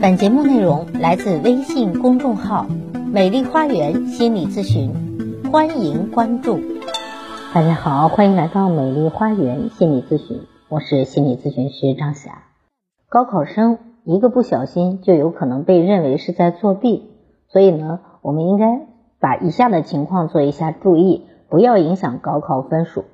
本节目内容来自微信公众号“美丽花园心理咨询”，欢迎关注。大家好，欢迎来到美丽花园心理咨询，我是心理咨询师张霞。高考生一个不小心就有可能被认为是在作弊，所以呢，我们应该把以下的情况做一下注意，不要影响高考分数。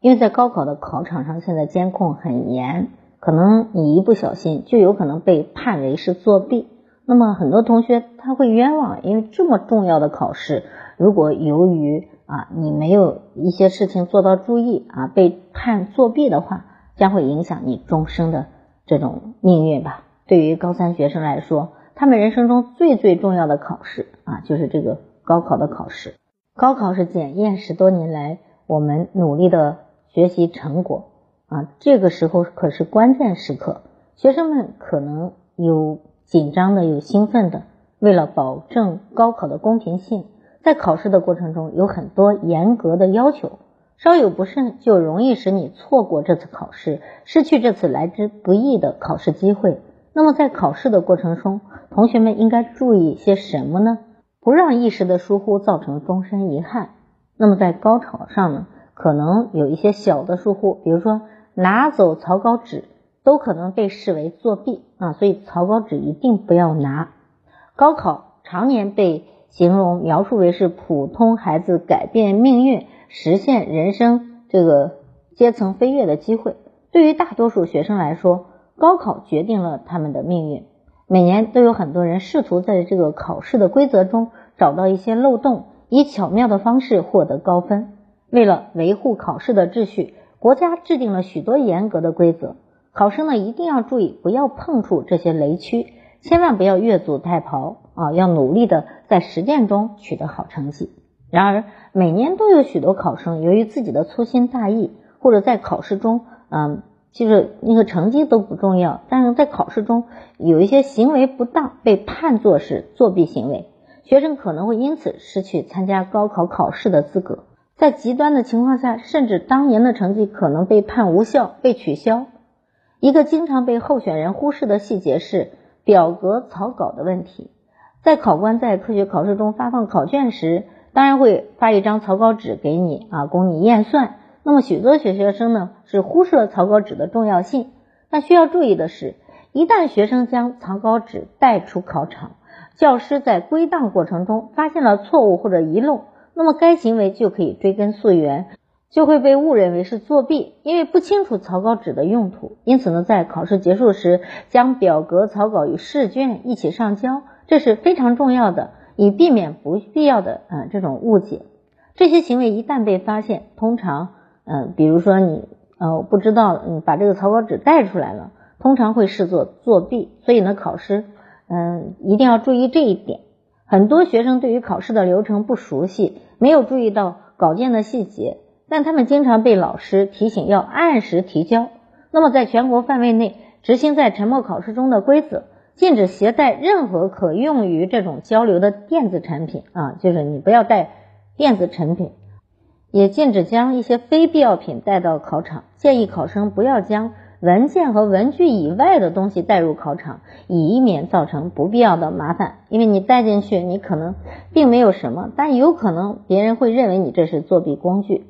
因为在高考的考场上，现在监控很严。可能你一不小心就有可能被判为是作弊，那么很多同学他会冤枉，因为这么重要的考试，如果由于啊你没有一些事情做到注意啊被判作弊的话，将会影响你终生的这种命运吧。对于高三学生来说，他们人生中最最重要的考试啊就是这个高考的考试，高考是检验十多年来我们努力的学习成果。啊，这个时候可是关键时刻，学生们可能有紧张的，有兴奋的。为了保证高考的公平性，在考试的过程中有很多严格的要求，稍有不慎就容易使你错过这次考试，失去这次来之不易的考试机会。那么在考试的过程中，同学们应该注意些什么呢？不让一时的疏忽造成终身遗憾。那么在高考上呢，可能有一些小的疏忽，比如说。拿走草稿纸都可能被视为作弊啊，所以草稿纸一定不要拿。高考常年被形容描述为是普通孩子改变命运、实现人生这个阶层飞跃的机会。对于大多数学生来说，高考决定了他们的命运。每年都有很多人试图在这个考试的规则中找到一些漏洞，以巧妙的方式获得高分。为了维护考试的秩序。国家制定了许多严格的规则，考生呢一定要注意，不要碰触这些雷区，千万不要越俎代庖啊！要努力的在实践中取得好成绩。然而，每年都有许多考生由于自己的粗心大意，或者在考试中，嗯，就是那个成绩都不重要，但是在考试中有一些行为不当，被判作是作弊行为，学生可能会因此失去参加高考考试的资格。在极端的情况下，甚至当年的成绩可能被判无效、被取消。一个经常被候选人忽视的细节是表格草稿的问题。在考官在科学考试中发放考卷时，当然会发一张草稿纸给你啊，供你验算。那么许多学学生呢是忽视了草稿纸的重要性。那需要注意的是，一旦学生将草稿纸带出考场，教师在归档过程中发现了错误或者遗漏。那么该行为就可以追根溯源，就会被误认为是作弊，因为不清楚草稿纸的用途。因此呢，在考试结束时，将表格草稿与试卷一起上交，这是非常重要的，以避免不必要的呃这种误解。这些行为一旦被发现，通常嗯，比如说你呃不知道你把这个草稿纸带出来了，通常会视作作弊。所以呢，考试嗯一定要注意这一点。很多学生对于考试的流程不熟悉。没有注意到稿件的细节，但他们经常被老师提醒要按时提交。那么，在全国范围内执行在沉默考试中的规则，禁止携带任何可用于这种交流的电子产品啊，就是你不要带电子产品，也禁止将一些非必要品带到考场。建议考生不要将。文件和文具以外的东西带入考场，以免造成不必要的麻烦。因为你带进去，你可能并没有什么，但有可能别人会认为你这是作弊工具。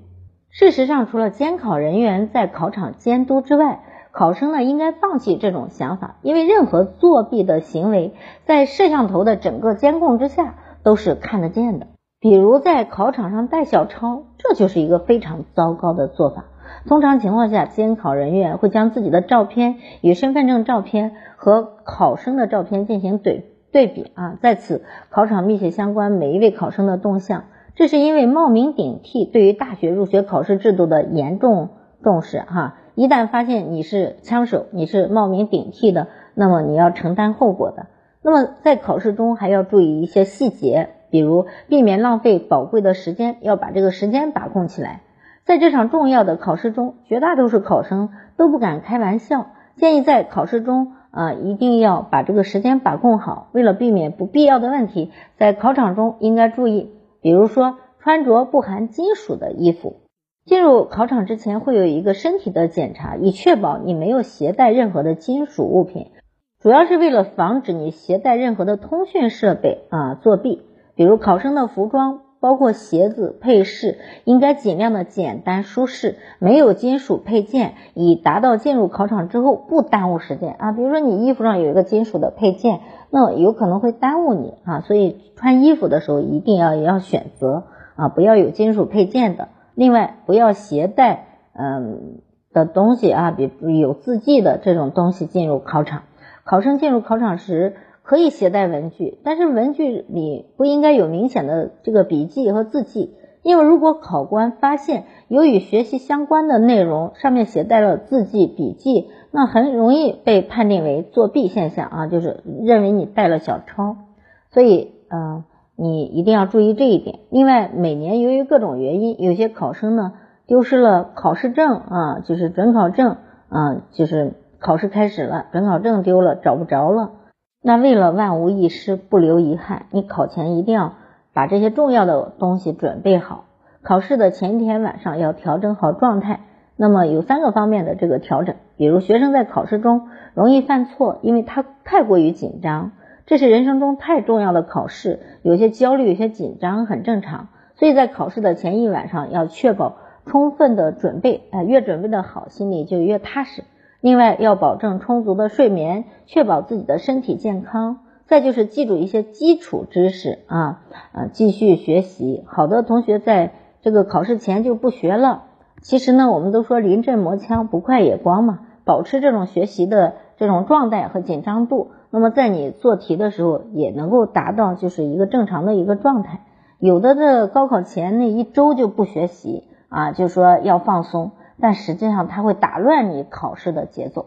事实上，除了监考人员在考场监督之外，考生呢应该放弃这种想法，因为任何作弊的行为在摄像头的整个监控之下都是看得见的。比如在考场上带小抄，这就是一个非常糟糕的做法。通常情况下，监考人员会将自己的照片与身份证照片和考生的照片进行对对比啊，在此考场密切相关每一位考生的动向。这是因为冒名顶替对于大学入学考试制度的严重重视哈。一旦发现你是枪手，你是冒名顶替的，那么你要承担后果的。那么在考试中还要注意一些细节，比如避免浪费宝贵的时间，要把这个时间把控起来。在这场重要的考试中，绝大多数考生都不敢开玩笑。建议在考试中啊，一定要把这个时间把控好。为了避免不必要的问题，在考场中应该注意，比如说穿着不含金属的衣服。进入考场之前会有一个身体的检查，以确保你没有携带任何的金属物品。主要是为了防止你携带任何的通讯设备啊作弊，比如考生的服装。包括鞋子配饰应该尽量的简单舒适，没有金属配件，以达到进入考场之后不耽误时间啊。比如说你衣服上有一个金属的配件，那有可能会耽误你啊。所以穿衣服的时候一定要也要选择啊，不要有金属配件的。另外不要携带嗯的东西啊，比有字迹的这种东西进入考场。考生进入考场时。可以携带文具，但是文具里不应该有明显的这个笔记和字迹，因为如果考官发现有与学习相关的内容上面携带了字迹笔记，那很容易被判定为作弊现象啊，就是认为你带了小抄，所以呃你一定要注意这一点。另外，每年由于各种原因，有些考生呢丢失了考试证啊，就是准考证啊，就是考试开始了，准考证丢了，找不着了。那为了万无一失，不留遗憾，你考前一定要把这些重要的东西准备好。考试的前一天晚上要调整好状态。那么有三个方面的这个调整，比如学生在考试中容易犯错，因为他太过于紧张，这是人生中太重要的考试，有些焦虑、有些紧张很正常。所以在考试的前一晚上要确保充分的准备，啊，越准备的好，心里就越踏实。另外要保证充足的睡眠，确保自己的身体健康。再就是记住一些基础知识啊，啊，继续学习。好多同学在这个考试前就不学了。其实呢，我们都说临阵磨枪，不快也光嘛。保持这种学习的这种状态和紧张度，那么在你做题的时候也能够达到就是一个正常的一个状态。有的这高考前那一周就不学习啊，就说要放松。但实际上，它会打乱你考试的节奏。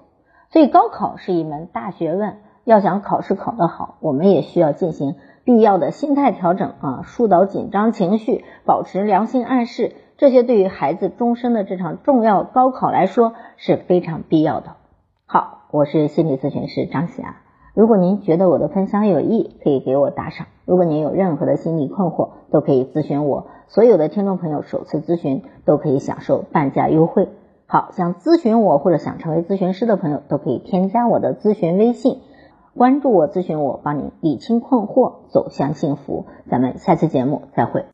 所以，高考是一门大学问。要想考试考得好，我们也需要进行必要的心态调整啊，疏导紧张情绪，保持良性暗示。这些对于孩子终身的这场重要高考来说是非常必要的。好，我是心理咨询师张霞。如果您觉得我的分享有益，可以给我打赏。如果您有任何的心理困惑，都可以咨询我。所有的听众朋友首次咨询都可以享受半价优惠。好，想咨询我或者想成为咨询师的朋友，都可以添加我的咨询微信，关注我，咨询我，帮你理清困惑，走向幸福。咱们下期节目再会。